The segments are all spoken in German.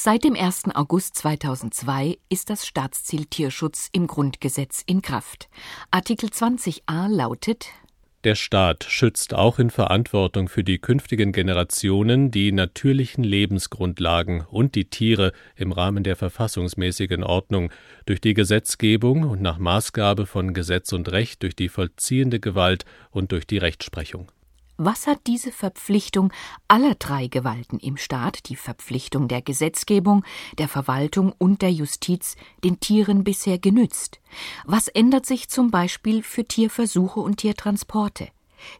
Seit dem 1. August 2002 ist das Staatsziel Tierschutz im Grundgesetz in Kraft. Artikel 20a lautet Der Staat schützt auch in Verantwortung für die künftigen Generationen die natürlichen Lebensgrundlagen und die Tiere im Rahmen der verfassungsmäßigen Ordnung durch die Gesetzgebung und nach Maßgabe von Gesetz und Recht durch die vollziehende Gewalt und durch die Rechtsprechung. Was hat diese Verpflichtung aller drei Gewalten im Staat, die Verpflichtung der Gesetzgebung, der Verwaltung und der Justiz, den Tieren bisher genützt? Was ändert sich zum Beispiel für Tierversuche und Tiertransporte?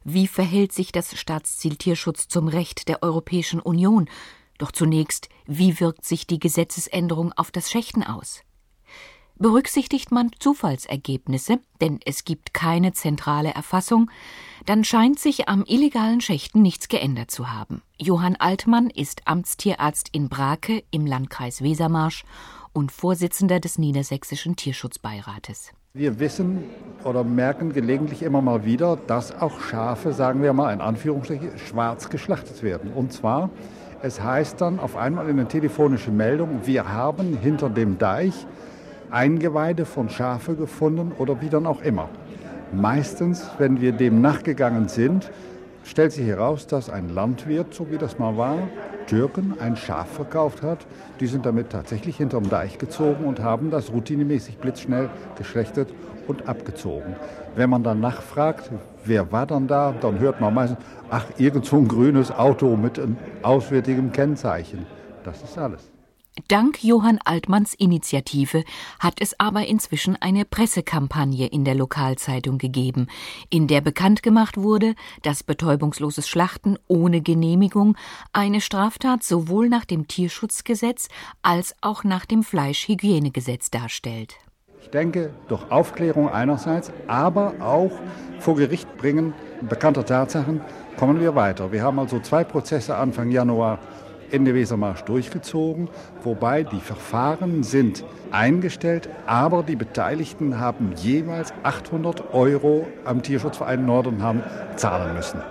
Wie verhält sich das Staatsziel Tierschutz zum Recht der Europäischen Union? Doch zunächst, wie wirkt sich die Gesetzesänderung auf das Schächten aus? Berücksichtigt man Zufallsergebnisse, denn es gibt keine zentrale Erfassung, dann scheint sich am illegalen Schächten nichts geändert zu haben. Johann Altmann ist Amtstierarzt in Brake im Landkreis Wesermarsch und Vorsitzender des Niedersächsischen Tierschutzbeirates. Wir wissen oder merken gelegentlich immer mal wieder, dass auch Schafe, sagen wir mal in Anführungsstrichen, schwarz geschlachtet werden. Und zwar, es heißt dann auf einmal in der telefonischen Meldung, wir haben hinter dem Deich Eingeweide von Schafe gefunden oder wie dann auch immer. Meistens, wenn wir dem nachgegangen sind, stellt sich heraus, dass ein Landwirt, so wie das mal war, Türken ein Schaf verkauft hat. Die sind damit tatsächlich hinterm Deich gezogen und haben das routinemäßig blitzschnell geschlechtet und abgezogen. Wenn man dann nachfragt, wer war dann da, dann hört man meistens, ach, irgend so ein grünes Auto mit einem auswärtigem Kennzeichen. Das ist alles. Dank Johann Altmanns Initiative hat es aber inzwischen eine Pressekampagne in der Lokalzeitung gegeben, in der bekannt gemacht wurde, dass betäubungsloses Schlachten ohne Genehmigung eine Straftat sowohl nach dem Tierschutzgesetz als auch nach dem Fleischhygienegesetz darstellt. Ich denke, durch Aufklärung einerseits, aber auch vor Gericht bringen bekannter Tatsachen kommen wir weiter. Wir haben also zwei Prozesse Anfang Januar Ende Wesermarsch durchgezogen, wobei die Verfahren sind eingestellt, aber die Beteiligten haben jeweils 800 Euro am Tierschutzverein Nordernham zahlen müssen.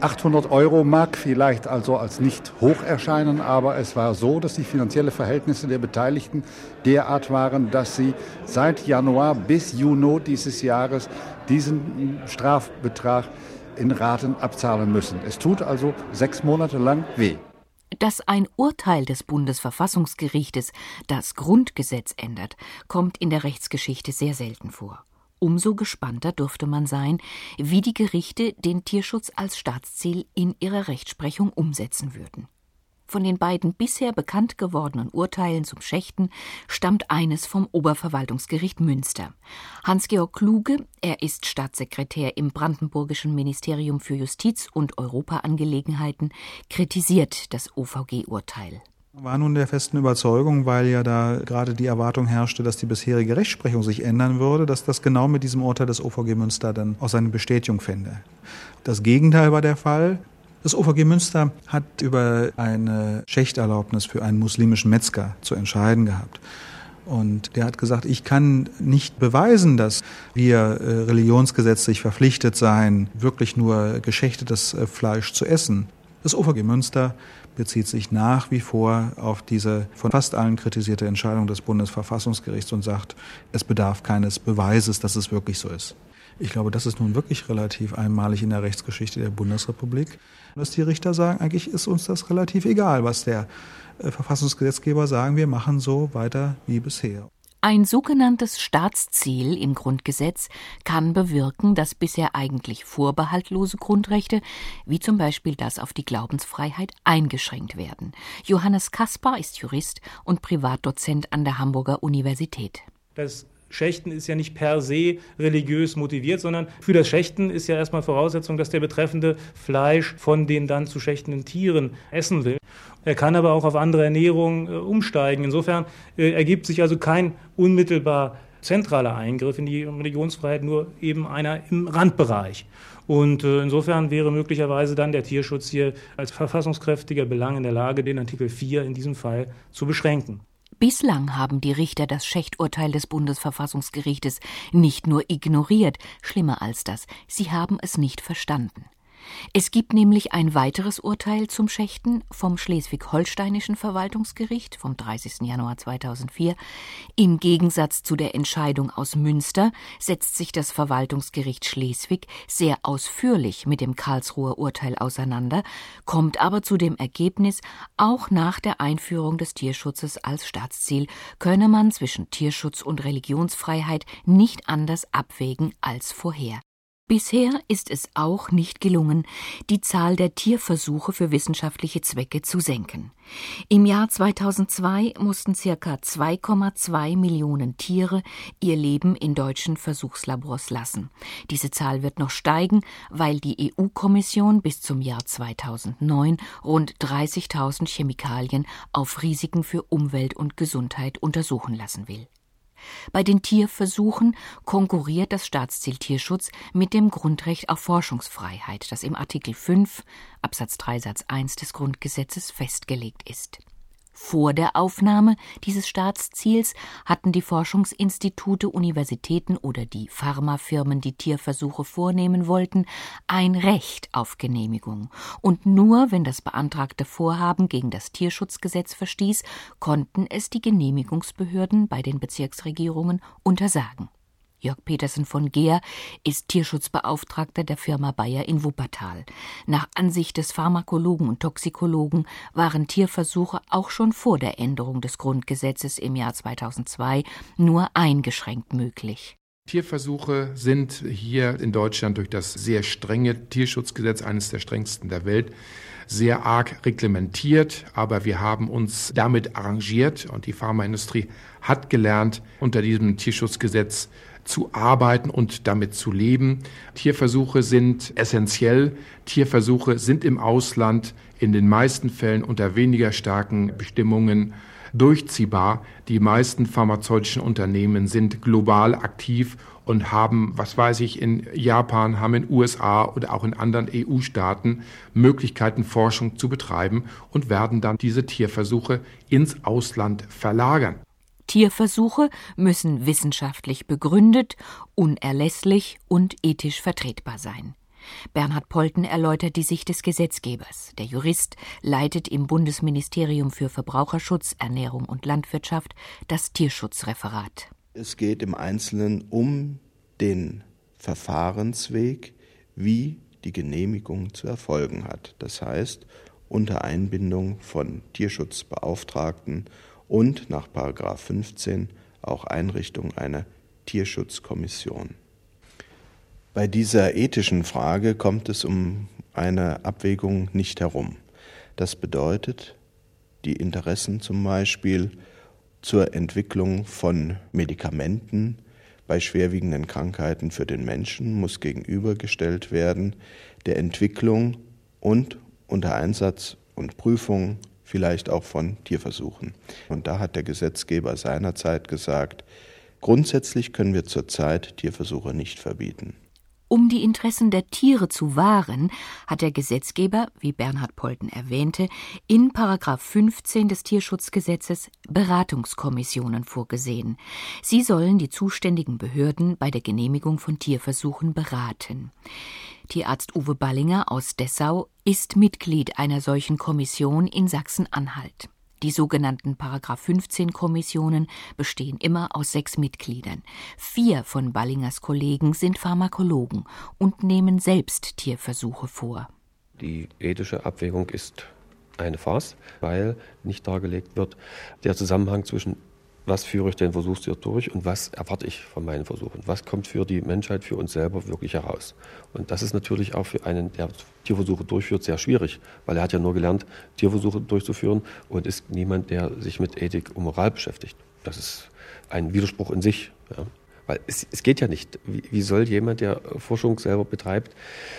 800 Euro mag vielleicht also als nicht hoch erscheinen, aber es war so, dass die finanziellen Verhältnisse der Beteiligten derart waren, dass sie seit Januar bis Juni dieses Jahres diesen Strafbetrag in Raten abzahlen müssen. Es tut also sechs Monate lang weh dass ein Urteil des Bundesverfassungsgerichtes das Grundgesetz ändert, kommt in der Rechtsgeschichte sehr selten vor. Umso gespannter dürfte man sein, wie die Gerichte den Tierschutz als Staatsziel in ihrer Rechtsprechung umsetzen würden. Von den beiden bisher bekannt gewordenen Urteilen zum Schächten stammt eines vom Oberverwaltungsgericht Münster. Hans-Georg Kluge, er ist Staatssekretär im Brandenburgischen Ministerium für Justiz und Europaangelegenheiten, kritisiert das OVG-Urteil war nun der festen Überzeugung, weil ja da gerade die Erwartung herrschte, dass die bisherige Rechtsprechung sich ändern würde, dass das genau mit diesem Urteil des OVG Münster dann auch seine Bestätigung fände. Das Gegenteil war der Fall. Das OVG Münster hat über eine Schächterlaubnis für einen muslimischen Metzger zu entscheiden gehabt. Und der hat gesagt, ich kann nicht beweisen, dass wir äh, religionsgesetzlich verpflichtet seien, wirklich nur geschächtetes äh, Fleisch zu essen. Das OVG Münster bezieht sich nach wie vor auf diese von fast allen kritisierte Entscheidung des Bundesverfassungsgerichts und sagt, es bedarf keines Beweises, dass es wirklich so ist. Ich glaube, das ist nun wirklich relativ einmalig in der Rechtsgeschichte der Bundesrepublik dass die Richter sagen, eigentlich ist uns das relativ egal, was der äh, Verfassungsgesetzgeber sagen, wir machen so weiter wie bisher. Ein sogenanntes Staatsziel im Grundgesetz kann bewirken, dass bisher eigentlich vorbehaltlose Grundrechte, wie zum Beispiel das auf die Glaubensfreiheit, eingeschränkt werden. Johannes Kaspar ist Jurist und Privatdozent an der Hamburger Universität. Das Schächten ist ja nicht per se religiös motiviert, sondern für das Schächten ist ja erstmal Voraussetzung, dass der Betreffende Fleisch von den dann zu schächtenden Tieren essen will. Er kann aber auch auf andere Ernährung äh, umsteigen. Insofern äh, ergibt sich also kein unmittelbar zentraler Eingriff in die Religionsfreiheit, nur eben einer im Randbereich. Und äh, insofern wäre möglicherweise dann der Tierschutz hier als verfassungskräftiger Belang in der Lage, den Artikel 4 in diesem Fall zu beschränken. Bislang haben die Richter das Schächturteil des Bundesverfassungsgerichtes nicht nur ignoriert, schlimmer als das, sie haben es nicht verstanden. Es gibt nämlich ein weiteres Urteil zum Schächten vom Schleswig-Holsteinischen Verwaltungsgericht vom 30. Januar 2004. Im Gegensatz zu der Entscheidung aus Münster setzt sich das Verwaltungsgericht Schleswig sehr ausführlich mit dem Karlsruher Urteil auseinander, kommt aber zu dem Ergebnis, auch nach der Einführung des Tierschutzes als Staatsziel könne man zwischen Tierschutz und Religionsfreiheit nicht anders abwägen als vorher. Bisher ist es auch nicht gelungen, die Zahl der Tierversuche für wissenschaftliche Zwecke zu senken. Im Jahr 2002 mussten circa 2,2 Millionen Tiere ihr Leben in deutschen Versuchslabors lassen. Diese Zahl wird noch steigen, weil die EU-Kommission bis zum Jahr 2009 rund 30.000 Chemikalien auf Risiken für Umwelt und Gesundheit untersuchen lassen will. Bei den Tierversuchen konkurriert das Staatsziel Tierschutz mit dem Grundrecht auf Forschungsfreiheit, das im Artikel 5 Absatz 3 Satz 1 des Grundgesetzes festgelegt ist vor der Aufnahme dieses Staatsziels hatten die Forschungsinstitute, Universitäten oder die Pharmafirmen, die Tierversuche vornehmen wollten, ein Recht auf Genehmigung. Und nur wenn das beantragte Vorhaben gegen das Tierschutzgesetz verstieß, konnten es die Genehmigungsbehörden bei den Bezirksregierungen untersagen. Jörg Petersen von Geer ist Tierschutzbeauftragter der Firma Bayer in Wuppertal. Nach Ansicht des Pharmakologen und Toxikologen waren Tierversuche auch schon vor der Änderung des Grundgesetzes im Jahr 2002 nur eingeschränkt möglich. Tierversuche sind hier in Deutschland durch das sehr strenge Tierschutzgesetz, eines der strengsten der Welt, sehr arg reglementiert, aber wir haben uns damit arrangiert und die Pharmaindustrie hat gelernt, unter diesem Tierschutzgesetz zu arbeiten und damit zu leben. Tierversuche sind essentiell. Tierversuche sind im Ausland in den meisten Fällen unter weniger starken Bestimmungen durchziehbar. Die meisten pharmazeutischen Unternehmen sind global aktiv und haben, was weiß ich, in Japan, haben in USA oder auch in anderen EU-Staaten Möglichkeiten, Forschung zu betreiben und werden dann diese Tierversuche ins Ausland verlagern. Tierversuche müssen wissenschaftlich begründet, unerlässlich und ethisch vertretbar sein. Bernhard Polten erläutert die Sicht des Gesetzgebers. Der Jurist leitet im Bundesministerium für Verbraucherschutz, Ernährung und Landwirtschaft das Tierschutzreferat. Es geht im Einzelnen um den Verfahrensweg, wie die Genehmigung zu erfolgen hat. Das heißt, unter Einbindung von Tierschutzbeauftragten und nach 15 auch Einrichtung einer Tierschutzkommission. Bei dieser ethischen Frage kommt es um eine Abwägung nicht herum. Das bedeutet, die Interessen zum Beispiel zur Entwicklung von Medikamenten bei schwerwiegenden Krankheiten für den Menschen muss gegenübergestellt werden der Entwicklung und unter Einsatz und Prüfung vielleicht auch von Tierversuchen. Und da hat der Gesetzgeber seinerzeit gesagt, grundsätzlich können wir zurzeit Tierversuche nicht verbieten. Um die Interessen der Tiere zu wahren, hat der Gesetzgeber, wie Bernhard Polten erwähnte, in Paragraph 15 des Tierschutzgesetzes Beratungskommissionen vorgesehen. Sie sollen die zuständigen Behörden bei der Genehmigung von Tierversuchen beraten. Tierarzt Uwe Ballinger aus Dessau ist Mitglied einer solchen Kommission in Sachsen-Anhalt. Die sogenannten Paragraph 15 Kommissionen bestehen immer aus sechs Mitgliedern. Vier von Ballingers Kollegen sind Pharmakologen und nehmen selbst Tierversuche vor. Die ethische Abwägung ist eine Farce, weil nicht dargelegt wird der Zusammenhang zwischen was führe ich den Versuchstier durch und was erwarte ich von meinen Versuchen? Was kommt für die Menschheit, für uns selber wirklich heraus? Und das ist natürlich auch für einen, der Tierversuche durchführt, sehr schwierig, weil er hat ja nur gelernt, Tierversuche durchzuführen und ist niemand, der sich mit Ethik und Moral beschäftigt. Das ist ein Widerspruch in sich. Ja. Weil es, es, geht ja nicht. Wie, wie, soll jemand, der Forschung selber betreibt,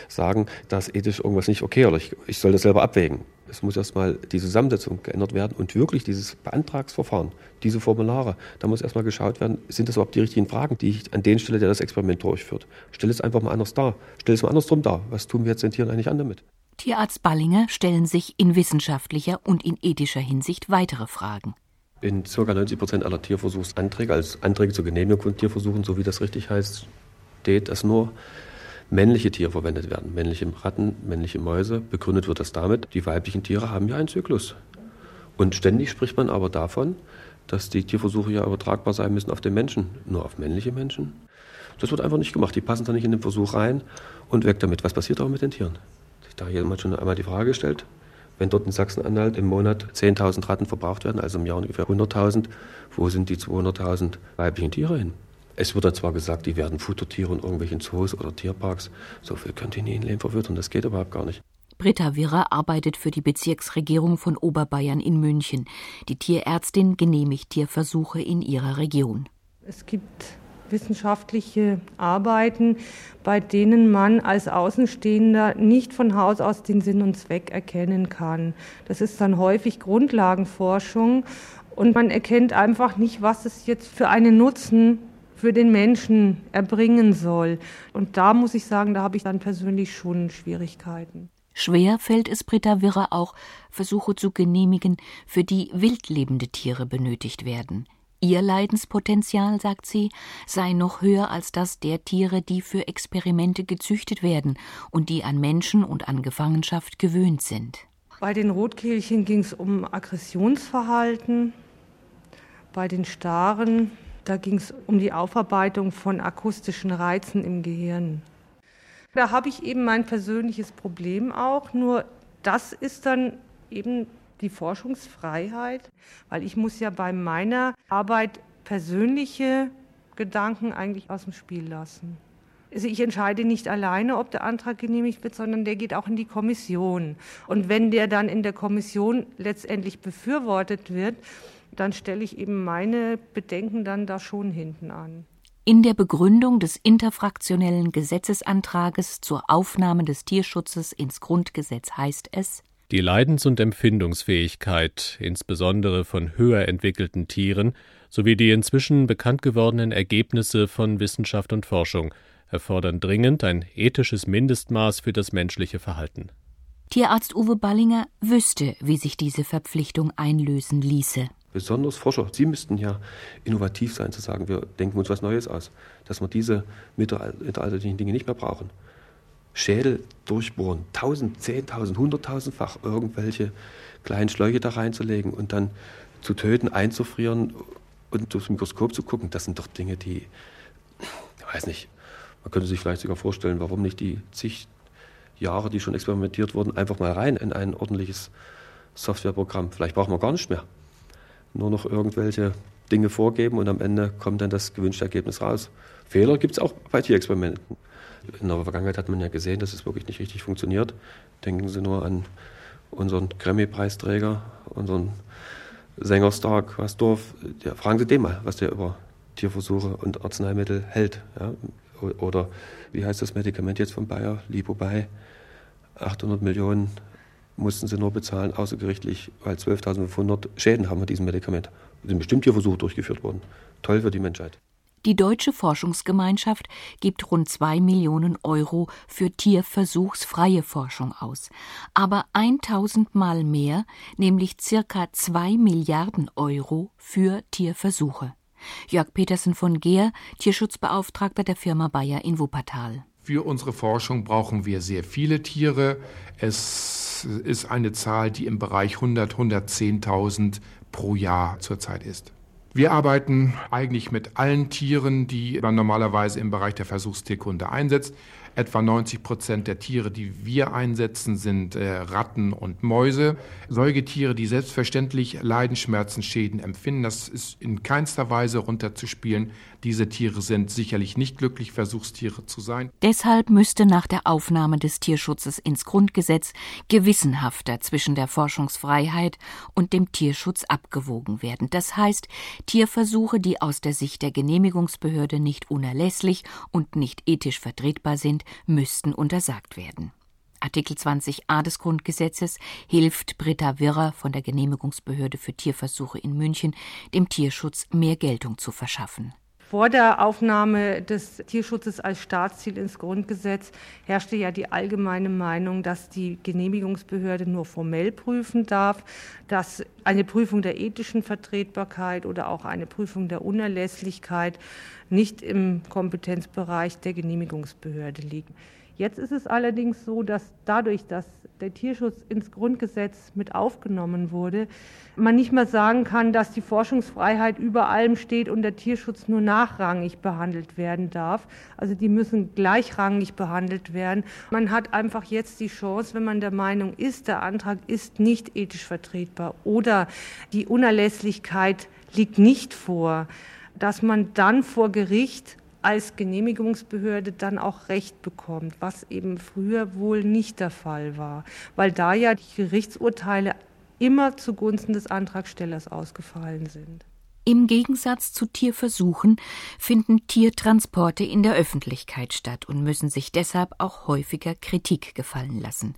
sagen, dass ethisch irgendwas nicht okay oder ich, ich soll das selber abwägen? Es muss erstmal die Zusammensetzung geändert werden und wirklich dieses Beantragsverfahren, diese Formulare, da muss erstmal geschaut werden, sind das überhaupt die richtigen Fragen, die ich an den stelle, der das Experiment durchführt. Stell es einfach mal anders dar. Stell es mal andersrum dar. Was tun wir jetzt den Tieren eigentlich an damit? Tierarzt Ballinger stellen sich in wissenschaftlicher und in ethischer Hinsicht weitere Fragen. In ca. 90 Prozent aller Tierversuchsanträge, als Anträge zur Genehmigung von Tierversuchen, so wie das richtig heißt, steht, dass nur männliche Tiere verwendet werden, männliche Ratten, männliche Mäuse. Begründet wird das damit, die weiblichen Tiere haben ja einen Zyklus. Und ständig spricht man aber davon, dass die Tierversuche ja übertragbar sein müssen auf den Menschen, nur auf männliche Menschen. Das wird einfach nicht gemacht. Die passen da nicht in den Versuch rein und weg damit. Was passiert aber mit den Tieren? Sich da jemand schon einmal die Frage gestellt, wenn dort in Sachsen-Anhalt im Monat 10.000 Ratten verbraucht werden, also im Jahr ungefähr 100.000, wo sind die 200.000 weiblichen Tiere hin? Es wird dann zwar gesagt, die werden Futtertiere in irgendwelchen Zoos oder Tierparks. So viel könnt ihr nie in Leben verwirren, das geht überhaupt gar nicht. Britta Wirrer arbeitet für die Bezirksregierung von Oberbayern in München. Die Tierärztin genehmigt Tierversuche in ihrer Region. Es gibt wissenschaftliche Arbeiten, bei denen man als Außenstehender nicht von Haus aus den Sinn und Zweck erkennen kann. Das ist dann häufig Grundlagenforschung und man erkennt einfach nicht, was es jetzt für einen Nutzen für den Menschen erbringen soll. Und da muss ich sagen, da habe ich dann persönlich schon Schwierigkeiten. Schwer fällt es Britta Wirrer auch, Versuche zu genehmigen, für die wildlebende Tiere benötigt werden. Ihr Leidenspotenzial, sagt sie, sei noch höher als das der Tiere, die für Experimente gezüchtet werden und die an Menschen und an Gefangenschaft gewöhnt sind. Bei den Rotkehlchen ging es um Aggressionsverhalten, bei den Staren, da ging es um die Aufarbeitung von akustischen Reizen im Gehirn. Da habe ich eben mein persönliches Problem auch, nur das ist dann eben die Forschungsfreiheit, weil ich muss ja bei meiner Arbeit persönliche Gedanken eigentlich aus dem Spiel lassen. Also ich entscheide nicht alleine, ob der Antrag genehmigt wird, sondern der geht auch in die Kommission. Und wenn der dann in der Kommission letztendlich befürwortet wird, dann stelle ich eben meine Bedenken dann da schon hinten an. In der Begründung des interfraktionellen Gesetzesantrages zur Aufnahme des Tierschutzes ins Grundgesetz heißt es Die Leidens- und Empfindungsfähigkeit, insbesondere von höher entwickelten Tieren, sowie die inzwischen bekannt gewordenen Ergebnisse von Wissenschaft und Forschung erfordern dringend ein ethisches Mindestmaß für das menschliche Verhalten. Tierarzt Uwe Ballinger wüsste, wie sich diese Verpflichtung einlösen ließe besonders Forscher, Sie müssten ja innovativ sein, zu sagen, wir denken uns was Neues aus, dass wir diese mittelalterlichen Dinge nicht mehr brauchen. Schädel durchbohren, tausend, zehntausend, hunderttausendfach irgendwelche kleinen Schläuche da reinzulegen und dann zu töten, einzufrieren und durchs Mikroskop zu gucken, das sind doch Dinge, die, ich weiß nicht, man könnte sich vielleicht sogar vorstellen, warum nicht die zig Jahre, die schon experimentiert wurden, einfach mal rein in ein ordentliches Softwareprogramm. Vielleicht brauchen wir gar nicht mehr nur noch irgendwelche Dinge vorgeben und am Ende kommt dann das gewünschte Ergebnis raus. Fehler gibt es auch bei Tierexperimenten. In der Vergangenheit hat man ja gesehen, dass es wirklich nicht richtig funktioniert. Denken Sie nur an unseren Grammy-Preisträger, unseren Sänger Stark Wasdorf. Ja, fragen Sie den mal, was der über Tierversuche und Arzneimittel hält. Ja? Oder wie heißt das Medikament jetzt von Bayer? Lipobai. 800 Millionen mussten sie nur bezahlen, außergerichtlich, weil 12.500 Schäden haben mit diesem Medikament. Es sind bestimmt hier Versuche durchgeführt worden. Toll für die Menschheit. Die Deutsche Forschungsgemeinschaft gibt rund zwei Millionen Euro für tierversuchsfreie Forschung aus. Aber 1000 Mal mehr, nämlich circa zwei Milliarden Euro für Tierversuche. Jörg Petersen von Gehr, Tierschutzbeauftragter der Firma Bayer in Wuppertal. Für unsere Forschung brauchen wir sehr viele Tiere. Es ist eine Zahl, die im Bereich 100, 110.000 pro Jahr zurzeit ist. Wir arbeiten eigentlich mit allen Tieren, die man normalerweise im Bereich der Versuchstierkunde einsetzt. Etwa 90 Prozent der Tiere, die wir einsetzen, sind äh, Ratten und Mäuse. Säugetiere, die selbstverständlich Leidenschmerzen, Schäden empfinden. Das ist in keinster Weise runterzuspielen. Diese Tiere sind sicherlich nicht glücklich, Versuchstiere zu sein. Deshalb müsste nach der Aufnahme des Tierschutzes ins Grundgesetz gewissenhafter zwischen der Forschungsfreiheit und dem Tierschutz abgewogen werden. Das heißt, Tierversuche, die aus der Sicht der Genehmigungsbehörde nicht unerlässlich und nicht ethisch vertretbar sind, müssten untersagt werden. Artikel 20a des Grundgesetzes hilft Britta Wirrer von der Genehmigungsbehörde für Tierversuche in München, dem Tierschutz mehr Geltung zu verschaffen. Vor der Aufnahme des Tierschutzes als Staatsziel ins Grundgesetz herrschte ja die allgemeine Meinung, dass die Genehmigungsbehörde nur formell prüfen darf, dass eine Prüfung der ethischen Vertretbarkeit oder auch eine Prüfung der Unerlässlichkeit nicht im Kompetenzbereich der Genehmigungsbehörde liegt. Jetzt ist es allerdings so, dass dadurch, dass der Tierschutz ins Grundgesetz mit aufgenommen wurde, man nicht mehr sagen kann, dass die Forschungsfreiheit über allem steht und der Tierschutz nur nachrangig behandelt werden darf. Also die müssen gleichrangig behandelt werden. Man hat einfach jetzt die Chance, wenn man der Meinung ist, der Antrag ist nicht ethisch vertretbar oder die Unerlässlichkeit liegt nicht vor, dass man dann vor Gericht als Genehmigungsbehörde dann auch Recht bekommt, was eben früher wohl nicht der Fall war, weil da ja die Gerichtsurteile immer zugunsten des Antragstellers ausgefallen sind. Im Gegensatz zu Tierversuchen finden Tiertransporte in der Öffentlichkeit statt und müssen sich deshalb auch häufiger Kritik gefallen lassen.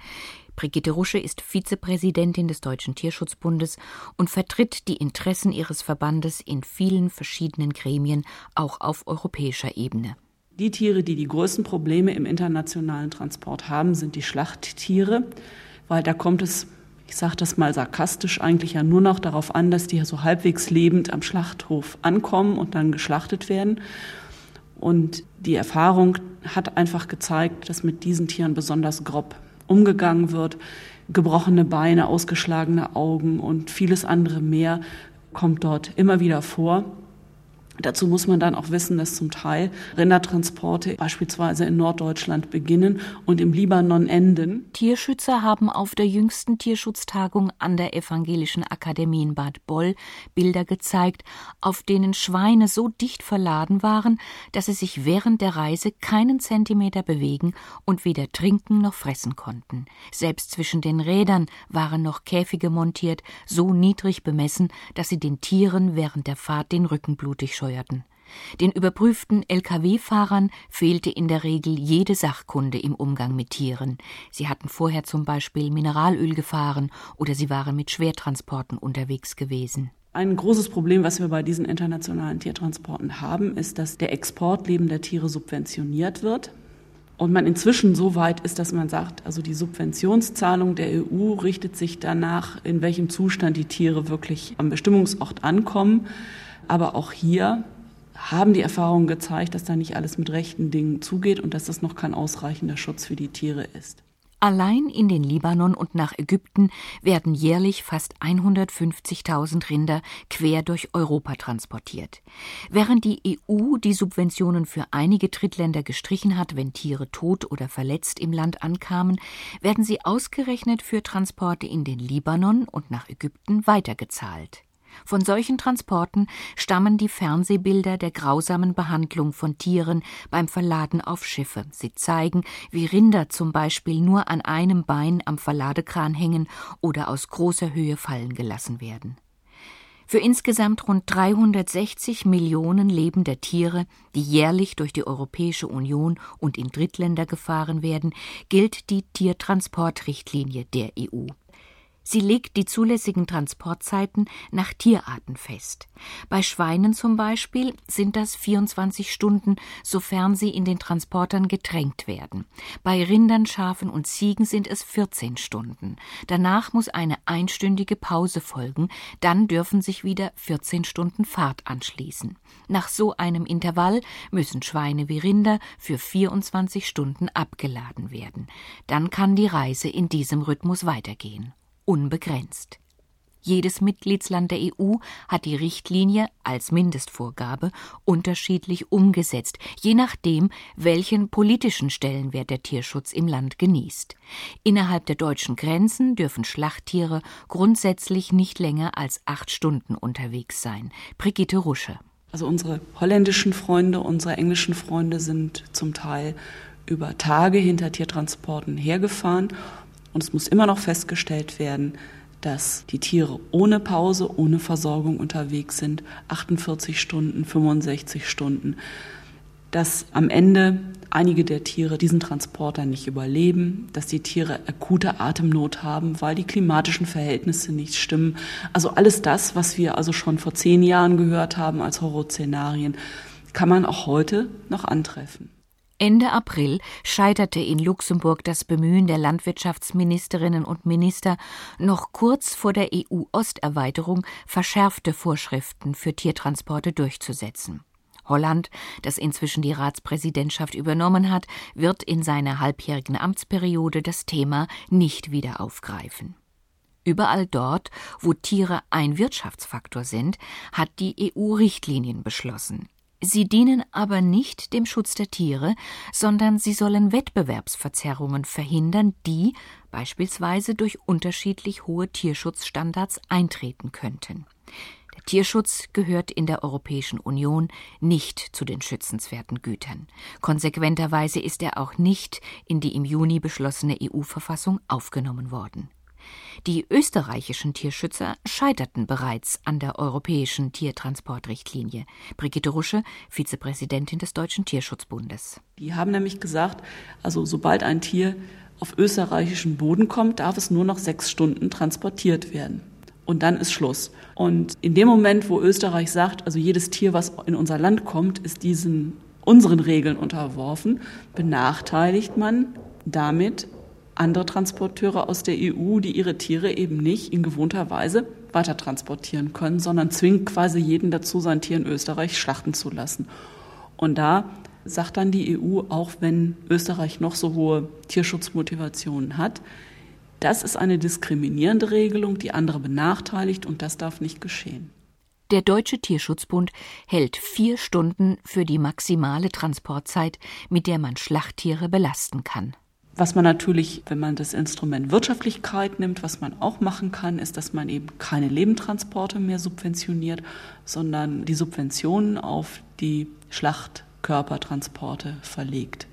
Brigitte Rusche ist Vizepräsidentin des Deutschen Tierschutzbundes und vertritt die Interessen ihres Verbandes in vielen verschiedenen Gremien, auch auf europäischer Ebene. Die Tiere, die die größten Probleme im internationalen Transport haben, sind die Schlachttiere, weil da kommt es, ich sage das mal sarkastisch, eigentlich ja nur noch darauf an, dass die so halbwegs lebend am Schlachthof ankommen und dann geschlachtet werden. Und die Erfahrung hat einfach gezeigt, dass mit diesen Tieren besonders grob umgegangen wird. Gebrochene Beine, ausgeschlagene Augen und vieles andere mehr kommt dort immer wieder vor. Dazu muss man dann auch wissen, dass zum Teil Rindertransporte beispielsweise in Norddeutschland beginnen und im Libanon enden. Tierschützer haben auf der jüngsten Tierschutztagung an der Evangelischen Akademie in Bad Boll Bilder gezeigt, auf denen Schweine so dicht verladen waren, dass sie sich während der Reise keinen Zentimeter bewegen und weder trinken noch fressen konnten. Selbst zwischen den Rädern waren noch Käfige montiert, so niedrig bemessen, dass sie den Tieren während der Fahrt den Rücken blutig steuerten. Den überprüften Lkw-Fahrern fehlte in der Regel jede Sachkunde im Umgang mit Tieren. Sie hatten vorher zum Beispiel Mineralöl gefahren oder sie waren mit Schwertransporten unterwegs gewesen. Ein großes Problem, was wir bei diesen internationalen Tiertransporten haben, ist, dass der Export lebender Tiere subventioniert wird. Und man inzwischen so weit ist, dass man sagt, also die Subventionszahlung der EU richtet sich danach, in welchem Zustand die Tiere wirklich am Bestimmungsort ankommen. Aber auch hier haben die Erfahrungen gezeigt, dass da nicht alles mit rechten Dingen zugeht und dass das noch kein ausreichender Schutz für die Tiere ist. Allein in den Libanon und nach Ägypten werden jährlich fast 150.000 Rinder quer durch Europa transportiert. Während die EU die Subventionen für einige Drittländer gestrichen hat, wenn Tiere tot oder verletzt im Land ankamen, werden sie ausgerechnet für Transporte in den Libanon und nach Ägypten weitergezahlt. Von solchen Transporten stammen die Fernsehbilder der grausamen Behandlung von Tieren beim Verladen auf Schiffe. Sie zeigen, wie Rinder zum Beispiel nur an einem Bein am Verladekran hängen oder aus großer Höhe fallen gelassen werden. Für insgesamt rund 360 Millionen lebender Tiere, die jährlich durch die Europäische Union und in Drittländer gefahren werden, gilt die Tiertransportrichtlinie der EU. Sie legt die zulässigen Transportzeiten nach Tierarten fest. Bei Schweinen zum Beispiel sind das 24 Stunden, sofern sie in den Transportern getränkt werden. Bei Rindern, Schafen und Ziegen sind es 14 Stunden. Danach muss eine einstündige Pause folgen, dann dürfen sich wieder 14 Stunden Fahrt anschließen. Nach so einem Intervall müssen Schweine wie Rinder für 24 Stunden abgeladen werden. Dann kann die Reise in diesem Rhythmus weitergehen unbegrenzt. Jedes Mitgliedsland der EU hat die Richtlinie als Mindestvorgabe unterschiedlich umgesetzt, je nachdem, welchen politischen Stellenwert der Tierschutz im Land genießt. Innerhalb der deutschen Grenzen dürfen Schlachttiere grundsätzlich nicht länger als acht Stunden unterwegs sein. Brigitte Rusche. Also unsere holländischen Freunde, unsere englischen Freunde sind zum Teil über Tage hinter Tiertransporten hergefahren und es muss immer noch festgestellt werden, dass die Tiere ohne Pause, ohne Versorgung unterwegs sind, 48 Stunden, 65 Stunden, dass am Ende einige der Tiere diesen Transporter nicht überleben, dass die Tiere akute Atemnot haben, weil die klimatischen Verhältnisse nicht stimmen. Also alles das, was wir also schon vor zehn Jahren gehört haben als Horrorszenarien, kann man auch heute noch antreffen. Ende April scheiterte in Luxemburg das Bemühen der Landwirtschaftsministerinnen und Minister, noch kurz vor der EU-Osterweiterung verschärfte Vorschriften für Tiertransporte durchzusetzen. Holland, das inzwischen die Ratspräsidentschaft übernommen hat, wird in seiner halbjährigen Amtsperiode das Thema nicht wieder aufgreifen. Überall dort, wo Tiere ein Wirtschaftsfaktor sind, hat die EU Richtlinien beschlossen. Sie dienen aber nicht dem Schutz der Tiere, sondern sie sollen Wettbewerbsverzerrungen verhindern, die beispielsweise durch unterschiedlich hohe Tierschutzstandards eintreten könnten. Der Tierschutz gehört in der Europäischen Union nicht zu den schützenswerten Gütern. Konsequenterweise ist er auch nicht in die im Juni beschlossene EU-Verfassung aufgenommen worden. Die österreichischen Tierschützer scheiterten bereits an der europäischen Tiertransportrichtlinie. Brigitte Rusche, Vizepräsidentin des Deutschen Tierschutzbundes. Die haben nämlich gesagt, also sobald ein Tier auf österreichischen Boden kommt, darf es nur noch sechs Stunden transportiert werden. Und dann ist Schluss. Und in dem Moment, wo Österreich sagt, also jedes Tier, was in unser Land kommt, ist diesen unseren Regeln unterworfen, benachteiligt man damit andere Transporteure aus der EU, die ihre Tiere eben nicht in gewohnter Weise weiter transportieren können, sondern zwingt quasi jeden dazu, sein Tier in Österreich schlachten zu lassen. Und da sagt dann die EU, auch wenn Österreich noch so hohe Tierschutzmotivationen hat, das ist eine diskriminierende Regelung, die andere benachteiligt und das darf nicht geschehen. Der Deutsche Tierschutzbund hält vier Stunden für die maximale Transportzeit, mit der man Schlachttiere belasten kann. Was man natürlich, wenn man das Instrument Wirtschaftlichkeit nimmt, was man auch machen kann, ist, dass man eben keine Lebendtransporte mehr subventioniert, sondern die Subventionen auf die Schlachtkörpertransporte verlegt.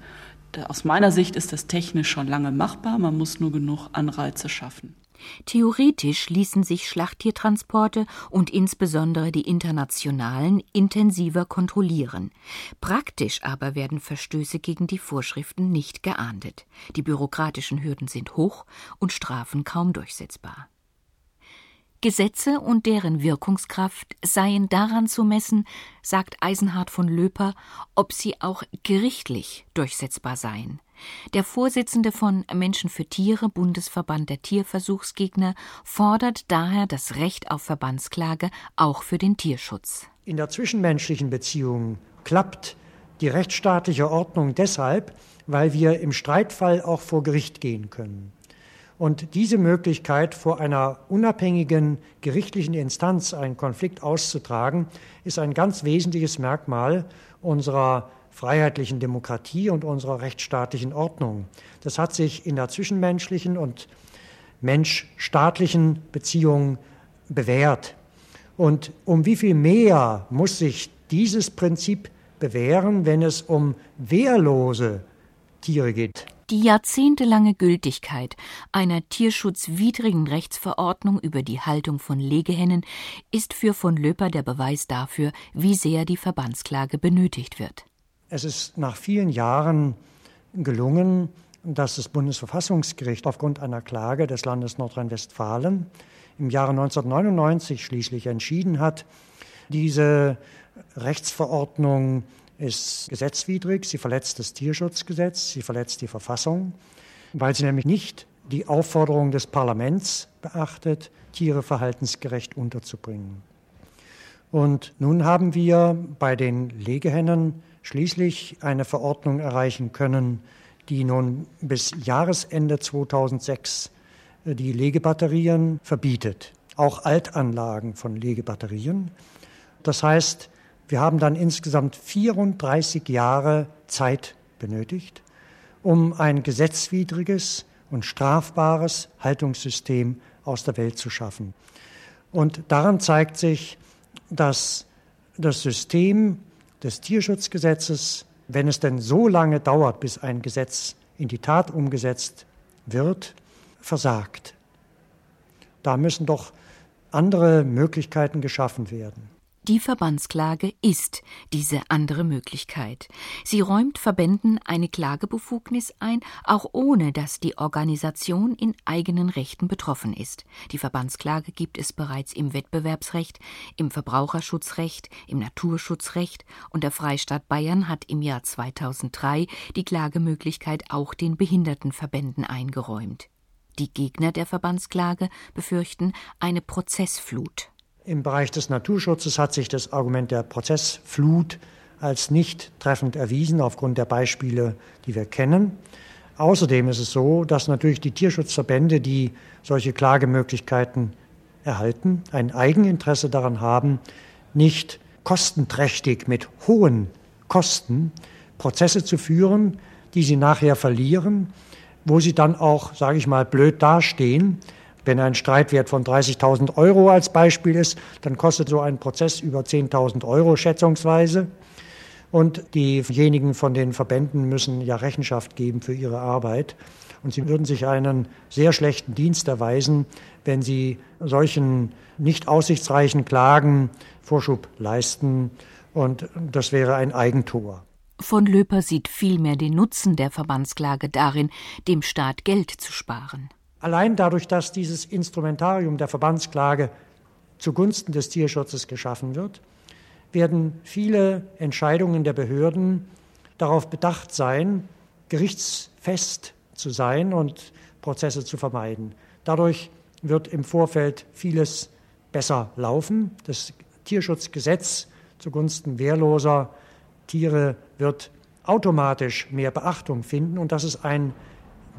Aus meiner Sicht ist das technisch schon lange machbar, man muss nur genug Anreize schaffen. Theoretisch ließen sich Schlachttiertransporte und insbesondere die internationalen intensiver kontrollieren. Praktisch aber werden Verstöße gegen die Vorschriften nicht geahndet. Die bürokratischen Hürden sind hoch und Strafen kaum durchsetzbar. Gesetze und deren Wirkungskraft seien daran zu messen, sagt Eisenhard von Löper, ob sie auch gerichtlich durchsetzbar seien. Der Vorsitzende von Menschen für Tiere, Bundesverband der Tierversuchsgegner, fordert daher das Recht auf Verbandsklage auch für den Tierschutz. In der zwischenmenschlichen Beziehung klappt die rechtsstaatliche Ordnung deshalb, weil wir im Streitfall auch vor Gericht gehen können. Und diese Möglichkeit, vor einer unabhängigen gerichtlichen Instanz einen Konflikt auszutragen, ist ein ganz wesentliches Merkmal unserer freiheitlichen Demokratie und unserer rechtsstaatlichen Ordnung. Das hat sich in der zwischenmenschlichen und menschstaatlichen Beziehung bewährt. Und um wie viel mehr muss sich dieses Prinzip bewähren, wenn es um wehrlose Tiere geht? Die jahrzehntelange Gültigkeit einer tierschutzwidrigen Rechtsverordnung über die Haltung von Legehennen ist für von Löper der Beweis dafür, wie sehr die Verbandsklage benötigt wird. Es ist nach vielen Jahren gelungen, dass das Bundesverfassungsgericht aufgrund einer Klage des Landes Nordrhein-Westfalen im Jahre 1999 schließlich entschieden hat, diese Rechtsverordnung ist gesetzwidrig, sie verletzt das Tierschutzgesetz, sie verletzt die Verfassung, weil sie nämlich nicht die Aufforderung des Parlaments beachtet, Tiere verhaltensgerecht unterzubringen. Und nun haben wir bei den Legehennen schließlich eine Verordnung erreichen können, die nun bis Jahresende 2006 äh, die Legebatterien verbietet, auch Altanlagen von Legebatterien. Das heißt, wir haben dann insgesamt 34 Jahre Zeit benötigt, um ein gesetzwidriges und strafbares Haltungssystem aus der Welt zu schaffen. Und daran zeigt sich, dass das System des Tierschutzgesetzes, wenn es denn so lange dauert, bis ein Gesetz in die Tat umgesetzt wird, versagt. Da müssen doch andere Möglichkeiten geschaffen werden. Die Verbandsklage ist diese andere Möglichkeit. Sie räumt Verbänden eine Klagebefugnis ein, auch ohne dass die Organisation in eigenen Rechten betroffen ist. Die Verbandsklage gibt es bereits im Wettbewerbsrecht, im Verbraucherschutzrecht, im Naturschutzrecht und der Freistaat Bayern hat im Jahr 2003 die Klagemöglichkeit auch den Behindertenverbänden eingeräumt. Die Gegner der Verbandsklage befürchten eine Prozessflut. Im Bereich des Naturschutzes hat sich das Argument der Prozessflut als nicht treffend erwiesen aufgrund der Beispiele, die wir kennen. Außerdem ist es so, dass natürlich die Tierschutzverbände, die solche Klagemöglichkeiten erhalten, ein Eigeninteresse daran haben, nicht kostenträchtig mit hohen Kosten Prozesse zu führen, die sie nachher verlieren, wo sie dann auch, sage ich mal, blöd dastehen. Wenn ein Streitwert von 30.000 Euro als Beispiel ist, dann kostet so ein Prozess über 10.000 Euro schätzungsweise. Und diejenigen von den Verbänden müssen ja Rechenschaft geben für ihre Arbeit. Und sie würden sich einen sehr schlechten Dienst erweisen, wenn sie solchen nicht aussichtsreichen Klagen Vorschub leisten. Und das wäre ein Eigentor. Von Löper sieht vielmehr den Nutzen der Verbandsklage darin, dem Staat Geld zu sparen. Allein dadurch, dass dieses Instrumentarium der Verbandsklage zugunsten des Tierschutzes geschaffen wird, werden viele Entscheidungen der Behörden darauf bedacht sein, gerichtsfest zu sein und Prozesse zu vermeiden. Dadurch wird im Vorfeld vieles besser laufen. Das Tierschutzgesetz zugunsten wehrloser Tiere wird automatisch mehr Beachtung finden. Und das ist ein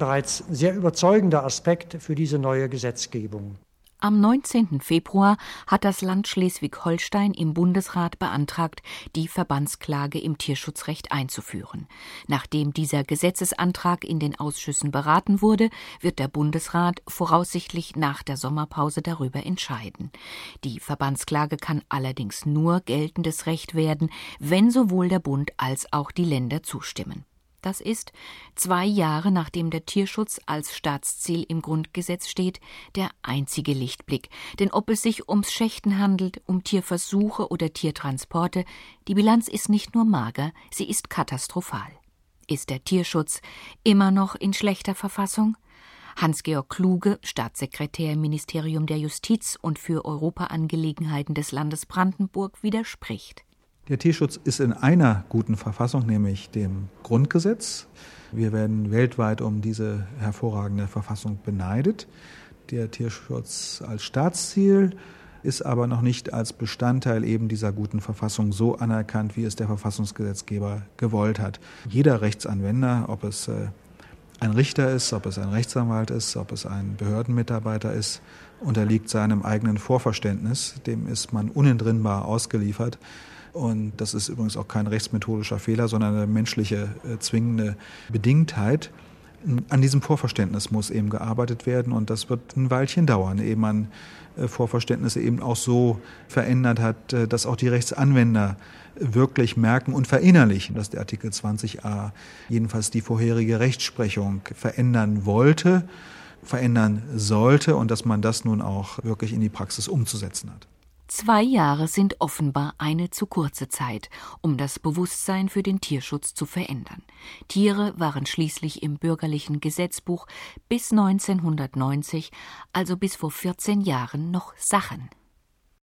bereits sehr überzeugender Aspekt für diese neue Gesetzgebung. Am 19. Februar hat das Land Schleswig-Holstein im Bundesrat beantragt, die Verbandsklage im Tierschutzrecht einzuführen. Nachdem dieser Gesetzesantrag in den Ausschüssen beraten wurde, wird der Bundesrat voraussichtlich nach der Sommerpause darüber entscheiden. Die Verbandsklage kann allerdings nur geltendes Recht werden, wenn sowohl der Bund als auch die Länder zustimmen. Das ist, zwei Jahre nachdem der Tierschutz als Staatsziel im Grundgesetz steht, der einzige Lichtblick. Denn ob es sich ums Schächten handelt, um Tierversuche oder Tiertransporte, die Bilanz ist nicht nur mager, sie ist katastrophal. Ist der Tierschutz immer noch in schlechter Verfassung? Hans-Georg Kluge, Staatssekretär im Ministerium der Justiz und für Europaangelegenheiten des Landes Brandenburg, widerspricht. Der Tierschutz ist in einer guten Verfassung, nämlich dem Grundgesetz. Wir werden weltweit um diese hervorragende Verfassung beneidet. Der Tierschutz als Staatsziel ist aber noch nicht als Bestandteil eben dieser guten Verfassung so anerkannt, wie es der Verfassungsgesetzgeber gewollt hat. Jeder Rechtsanwender, ob es äh, ein Richter ist, ob es ein Rechtsanwalt ist, ob es ein Behördenmitarbeiter ist, unterliegt seinem eigenen Vorverständnis. Dem ist man unentrinnbar ausgeliefert. Und das ist übrigens auch kein rechtsmethodischer Fehler, sondern eine menschliche äh, zwingende Bedingtheit. An diesem Vorverständnis muss eben gearbeitet werden und das wird ein Weilchen dauern, ehe man äh, Vorverständnisse eben auch so verändert hat, äh, dass auch die Rechtsanwender wirklich merken und verinnerlichen, dass der Artikel 20a jedenfalls die vorherige Rechtsprechung verändern wollte, verändern sollte und dass man das nun auch wirklich in die Praxis umzusetzen hat. Zwei Jahre sind offenbar eine zu kurze Zeit, um das Bewusstsein für den Tierschutz zu verändern. Tiere waren schließlich im bürgerlichen Gesetzbuch bis 1990, also bis vor 14 Jahren, noch Sachen.